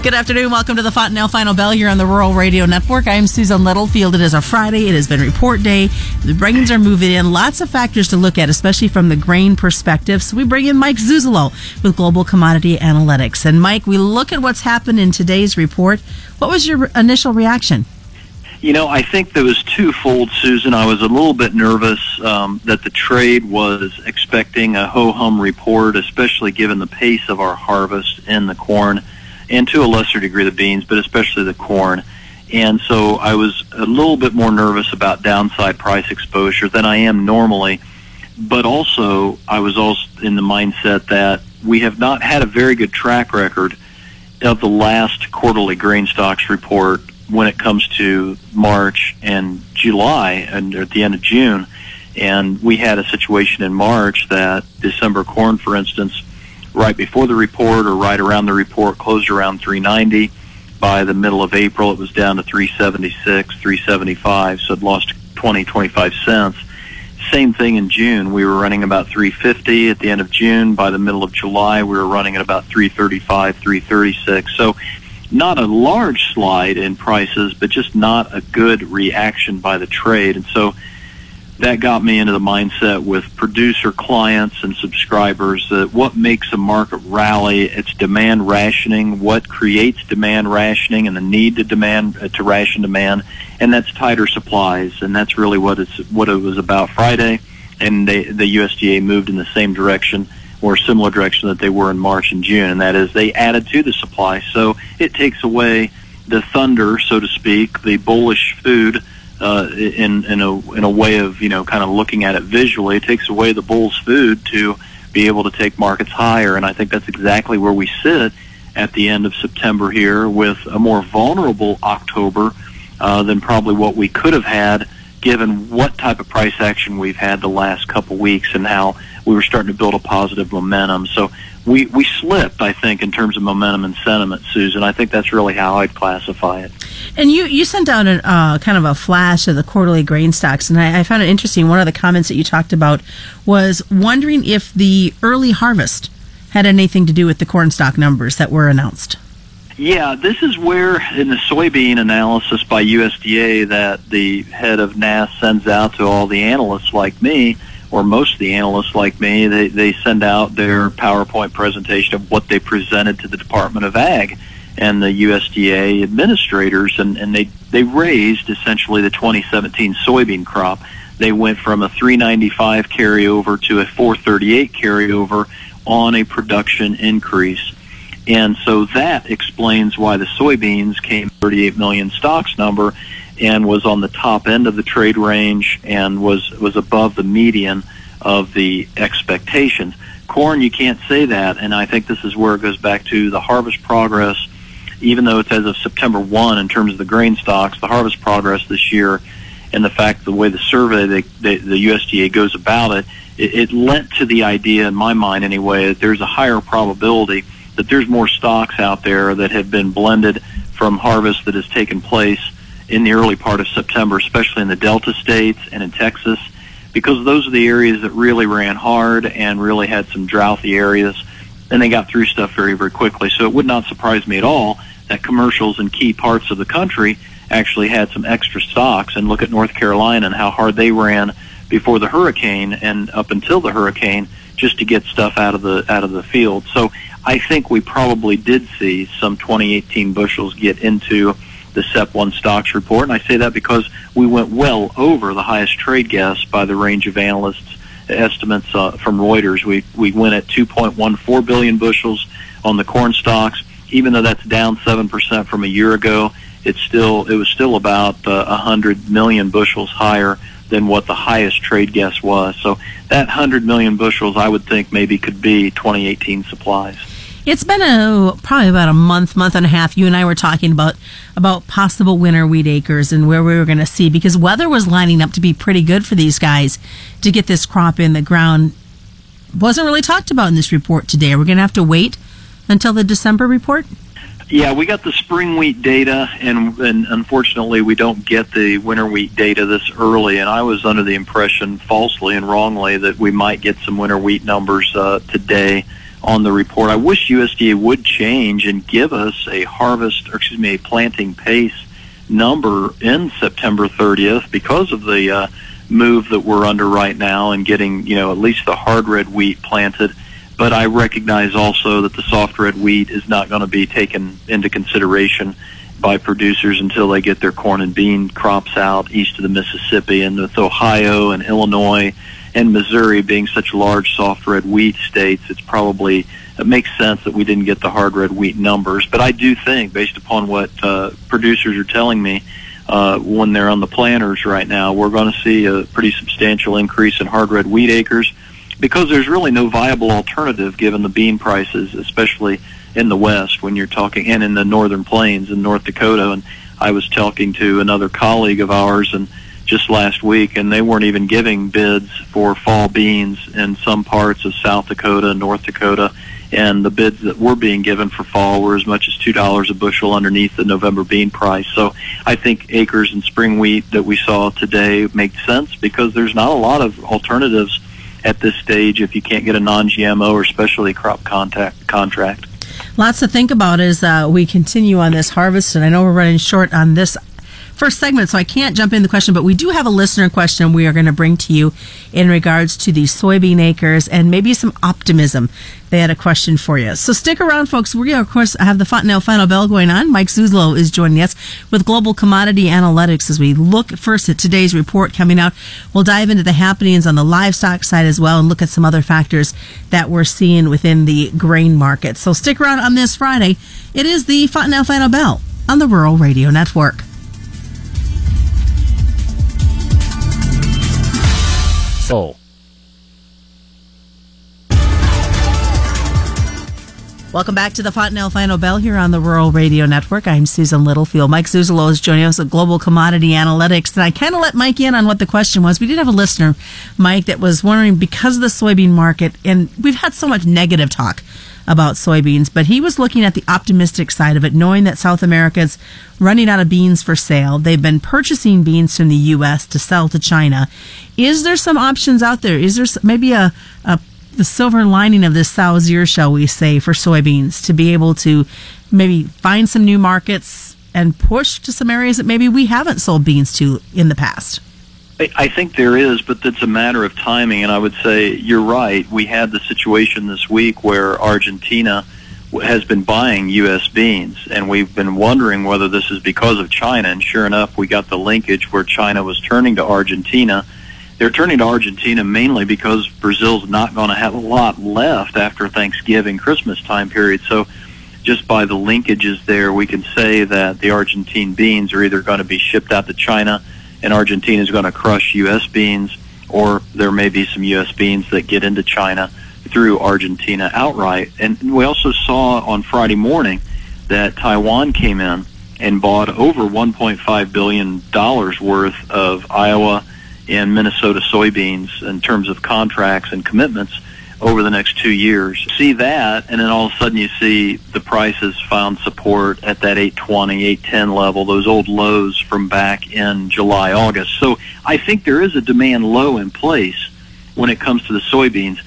Good afternoon. Welcome to the Fontanelle Final Bell here on the Rural Radio Network. I'm Susan Littlefield. It is a Friday. It has been report day. The grains are moving in. Lots of factors to look at, especially from the grain perspective. So we bring in Mike Zuzolo with Global Commodity Analytics. And Mike, we look at what's happened in today's report. What was your initial reaction? You know, I think there was twofold, Susan. I was a little bit nervous um, that the trade was expecting a ho-hum report, especially given the pace of our harvest in the corn and to a lesser degree the beans, but especially the corn. And so I was a little bit more nervous about downside price exposure than I am normally. But also, I was also in the mindset that we have not had a very good track record of the last quarterly grain stocks report when it comes to March and July and at the end of June. And we had a situation in March that December corn, for instance, right before the report or right around the report closed around 390. By the middle of April, it was down to 376, 375, so it lost 20, 25 cents. Same thing in June. We were running about 350 at the end of June. By the middle of July, we were running at about 335, 336. So not a large slide in prices, but just not a good reaction by the trade. And so that got me into the mindset with producer clients and subscribers that what makes a market rally it's demand rationing what creates demand rationing and the need to demand uh, to ration demand and that's tighter supplies and that's really what it's what it was about Friday and they, the USDA moved in the same direction or similar direction that they were in March and June and that is they added to the supply. So it takes away the thunder so to speak the bullish food uh, in in a in a way of you know kind of looking at it visually. It takes away the bull's food to be able to take markets higher, and I think that's exactly where we sit at the end of September here with a more vulnerable October uh, than probably what we could have had given what type of price action we've had the last couple weeks and how we were starting to build a positive momentum. So we, we slipped, I think, in terms of momentum and sentiment, Susan. I think that's really how I'd classify it. And you, you sent out a uh, kind of a flash of the quarterly grain stocks, and I, I found it interesting. One of the comments that you talked about was wondering if the early harvest had anything to do with the corn stock numbers that were announced. Yeah, this is where in the soybean analysis by USDA that the head of NASS sends out to all the analysts like me, or most of the analysts like me, they, they send out their PowerPoint presentation of what they presented to the Department of Ag and the USDA administrators, and, and they, they raised essentially the 2017 soybean crop. They went from a 395 carryover to a 438 carryover on a production increase. And so that explains why the soybeans came 38 million stocks number and was on the top end of the trade range and was was above the median of the expectations. Corn, you can't say that, and I think this is where it goes back to the harvest progress. Even though it's as of September 1 in terms of the grain stocks, the harvest progress this year and the fact the way the survey, the, USDA goes about it, it, it lent to the idea, in my mind anyway, that there's a higher probability – that there's more stocks out there that have been blended from harvest that has taken place in the early part of September, especially in the Delta states and in Texas, because those are the areas that really ran hard and really had some drouthy areas, and they got through stuff very, very quickly. So it would not surprise me at all that commercials in key parts of the country actually had some extra stocks. And look at North Carolina and how hard they ran before the hurricane and up until the hurricane just to get stuff out of the out of the field. So I think we probably did see some 2018 bushels get into the SEP 1 stocks report. And I say that because we went well over the highest trade guess by the range of analysts estimates uh, from Reuters. We, we went at 2.14 billion bushels on the corn stocks. Even though that's down 7% from a year ago, it's still, it was still about uh, 100 million bushels higher than what the highest trade guess was. So that 100 million bushels, I would think maybe could be 2018 supplies. It's been a probably about a month, month and a half. You and I were talking about about possible winter wheat acres and where we were going to see because weather was lining up to be pretty good for these guys to get this crop in the ground. wasn't really talked about in this report today. We're going to have to wait until the December report? Yeah, we got the spring wheat data, and, and unfortunately, we don't get the winter wheat data this early. And I was under the impression, falsely and wrongly, that we might get some winter wheat numbers uh, today on the report. I wish USDA would change and give us a harvest, or excuse me, a planting pace number in September 30th because of the uh, move that we're under right now and getting, you know, at least the hard red wheat planted but I recognize also that the soft red wheat is not going to be taken into consideration by producers until they get their corn and bean crops out east of the Mississippi and with Ohio and Illinois and Missouri being such large soft red wheat states, it's probably it makes sense that we didn't get the hard red wheat numbers. But I do think, based upon what uh, producers are telling me, uh, when they're on the planters right now, we're going to see a pretty substantial increase in hard red wheat acres because there's really no viable alternative given the bean prices, especially in the West when you're talking, and in the northern plains in North Dakota. And I was talking to another colleague of ours and just last week, and they weren't even giving bids for fall beans in some parts of South Dakota and North Dakota. And the bids that were being given for fall were as much as two dollars a bushel underneath the November bean price. So I think acres and spring wheat that we saw today make sense because there's not a lot of alternatives at this stage if you can't get a non-GMO or specialty crop contact contract. Lots to think about as uh, we continue on this harvest, and I know we're running short on this first segment, so I can't jump in the question, but we do have a listener question we are going to bring to you in regards to the soybean acres and maybe some optimism. They had a question for you. So stick around, folks. We, of course, have the Fontanelle Final Bell going on. Mike Zuzolo is joining us with Global Commodity Analytics as we look first at today's report coming out. We'll dive into the happenings on the livestock side as well and look at some other factors that we're seeing within the grain market. So stick around on this Friday. It is the Fontanelle Final Bell on the Rural Radio Network. Soul. Welcome back to the Fontanelle Final Bell here on the Rural Radio Network. I'm Susan Littlefield. Mike Zuzolo is joining us at Global Commodity Analytics. And I kind of let Mike in on what the question was. We did have a listener, Mike, that was wondering because of the soybean market, and we've had so much negative talk about soybeans, but he was looking at the optimistic side of it, knowing that South America's running out of beans for sale. They've been purchasing beans from the U.S. to sell to China. Is there some options out there? Is there maybe a, a the silver lining of this sow's year, shall we say, for soybeans to be able to maybe find some new markets and push to some areas that maybe we haven't sold beans to in the past? I think there is, but it's a matter of timing. And I would say you're right. We had the situation this week where Argentina has been buying U.S. beans, and we've been wondering whether this is because of China. And sure enough, we got the linkage where China was turning to Argentina. They're turning to Argentina mainly because Brazil's not going to have a lot left after Thanksgiving, Christmas time period. So just by the linkages there, we can say that the Argentine beans are either going to be shipped out to China – and Argentina is going to crush U.S. beans, or there may be some U.S. beans that get into China through Argentina outright. And we also saw on Friday morning that Taiwan came in and bought over $1.5 billion worth of Iowa and Minnesota soybeans in terms of contracts and commitments over the next two years. See that, and then all of a sudden you see the prices found support at that 820, 810 level, those old lows from back in July, August. So I think there is a demand low in place when it comes to the soybeans.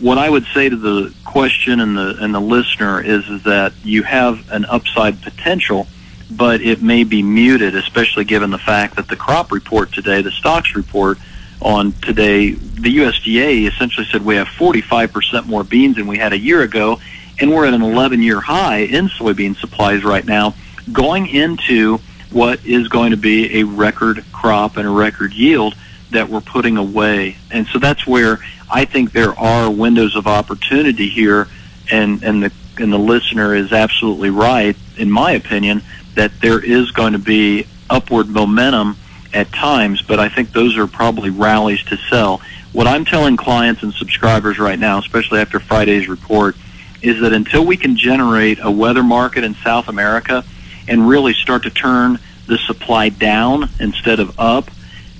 What I would say to the question and the and the listener is, is that you have an upside potential, but it may be muted, especially given the fact that the crop report today, the stocks report, on today, the USDA essentially said we have 45% more beans than we had a year ago, and we're at an 11 year high in soybean supplies right now, going into what is going to be a record crop and a record yield that we're putting away. And so that's where I think there are windows of opportunity here, and, and the and the listener is absolutely right, in my opinion, that there is going to be upward momentum at times, but I think those are probably rallies to sell. What I'm telling clients and subscribers right now, especially after Friday's report, is that until we can generate a weather market in South America and really start to turn the supply down instead of up,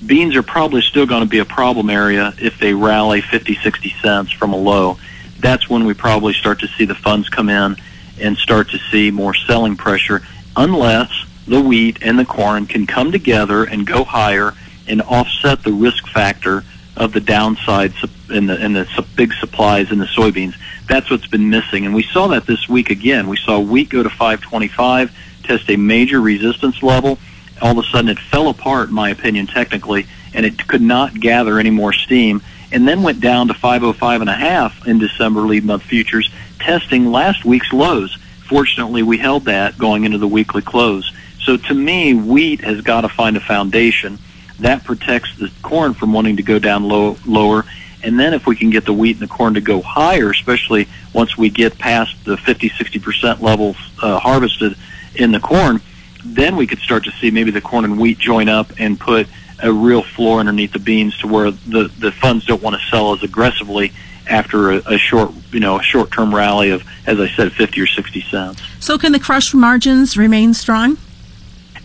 beans are probably still going to be a problem area if they rally 50, 60 cents from a low. That's when we probably start to see the funds come in and start to see more selling pressure unless the wheat and the corn can come together and go higher and offset the risk factor of the downside and the in the big supplies in the soybeans. That's what's been missing, and we saw that this week again. We saw wheat go to 525, test a major resistance level. All of a sudden, it fell apart, in my opinion, technically, and it could not gather any more steam, and then went down to 505 and a half in December lead month futures, testing last week's lows. Fortunately, we held that going into the weekly close. So to me, wheat has got to find a foundation that protects the corn from wanting to go down low, lower. And then if we can get the wheat and the corn to go higher, especially once we get past the 50, 60% levels uh, harvested in the corn, then we could start to see maybe the corn and wheat join up and put a real floor underneath the beans to where the, the funds don't want to sell as aggressively after a, a short, you know, a short-term rally of, as I said, 50 or 60 cents. So can the crush margins remain strong?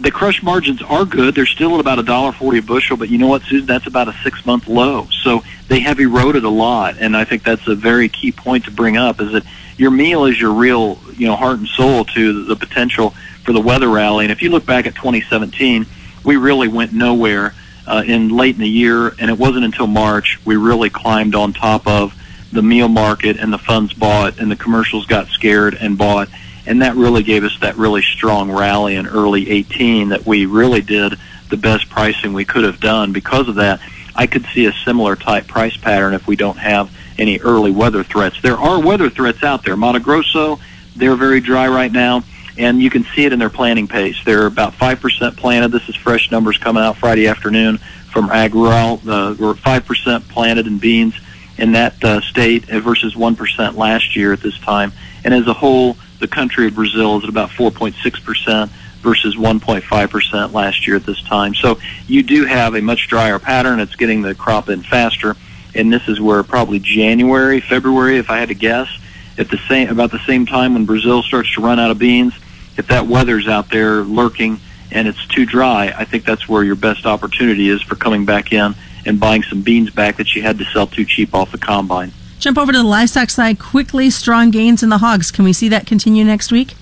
the crush margins are good. They're still at about a dollar forty a bushel, but you know what, Susan? That's about a six month low. So they have eroded a lot, and I think that's a very key point to bring up. Is that your meal is your real, you know, heart and soul to the potential for the weather rally. And if you look back at 2017, we really went nowhere uh, in late in the year, and it wasn't until March we really climbed on top of the meal market, and the funds bought, and the commercials got scared and bought and that really gave us that really strong rally in early 18 that we really did the best pricing we could have done because of that. I could see a similar type price pattern if we don't have any early weather threats. There are weather threats out there. Mato Grosso, they're very dry right now, and you can see it in their planting pace. They're about 5% planted. This is fresh numbers coming out Friday afternoon from Ag Uh, we're 5% planted in beans in that uh, state versus 1% last year at this time. And as a whole, the country of Brazil is at about 4.6% versus 1.5% last year at this time. So you do have a much drier pattern. It's getting the crop in faster. And this is where probably January, February, if I had to guess, at the same about the same time when Brazil starts to run out of beans, if that weather's out there lurking and it's too dry, I think that's where your best opportunity is for coming back in and buying some beans back that she had to sell too cheap off the combine. Jump over to the livestock side quickly. Strong gains in the hogs. Can we see that continue next week?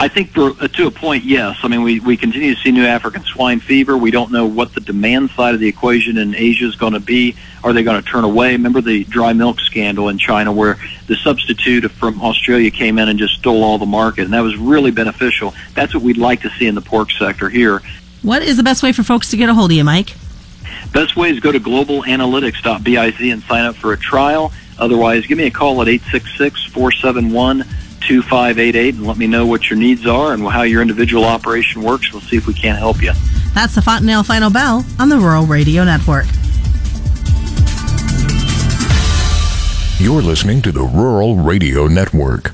I think for, uh, to a point, yes. I mean, we, we continue to see new African swine fever. We don't know what the demand side of the equation in Asia is going to be. Are they going to turn away? Remember the dry milk scandal in China where the substitute from Australia came in and just stole all the market, and that was really beneficial. That's what we'd like to see in the pork sector here. What is the best way for folks to get a hold of you, Mike? Best way is go to globalanalytics.biz and sign up for a trial. Otherwise, give me a call at 866-471-2588 and let me know what your needs are and how your individual operation works. We'll see if we can't help you. That's the Fontanelle Final Bell on the Rural Radio Network. You're listening to the Rural Radio Network.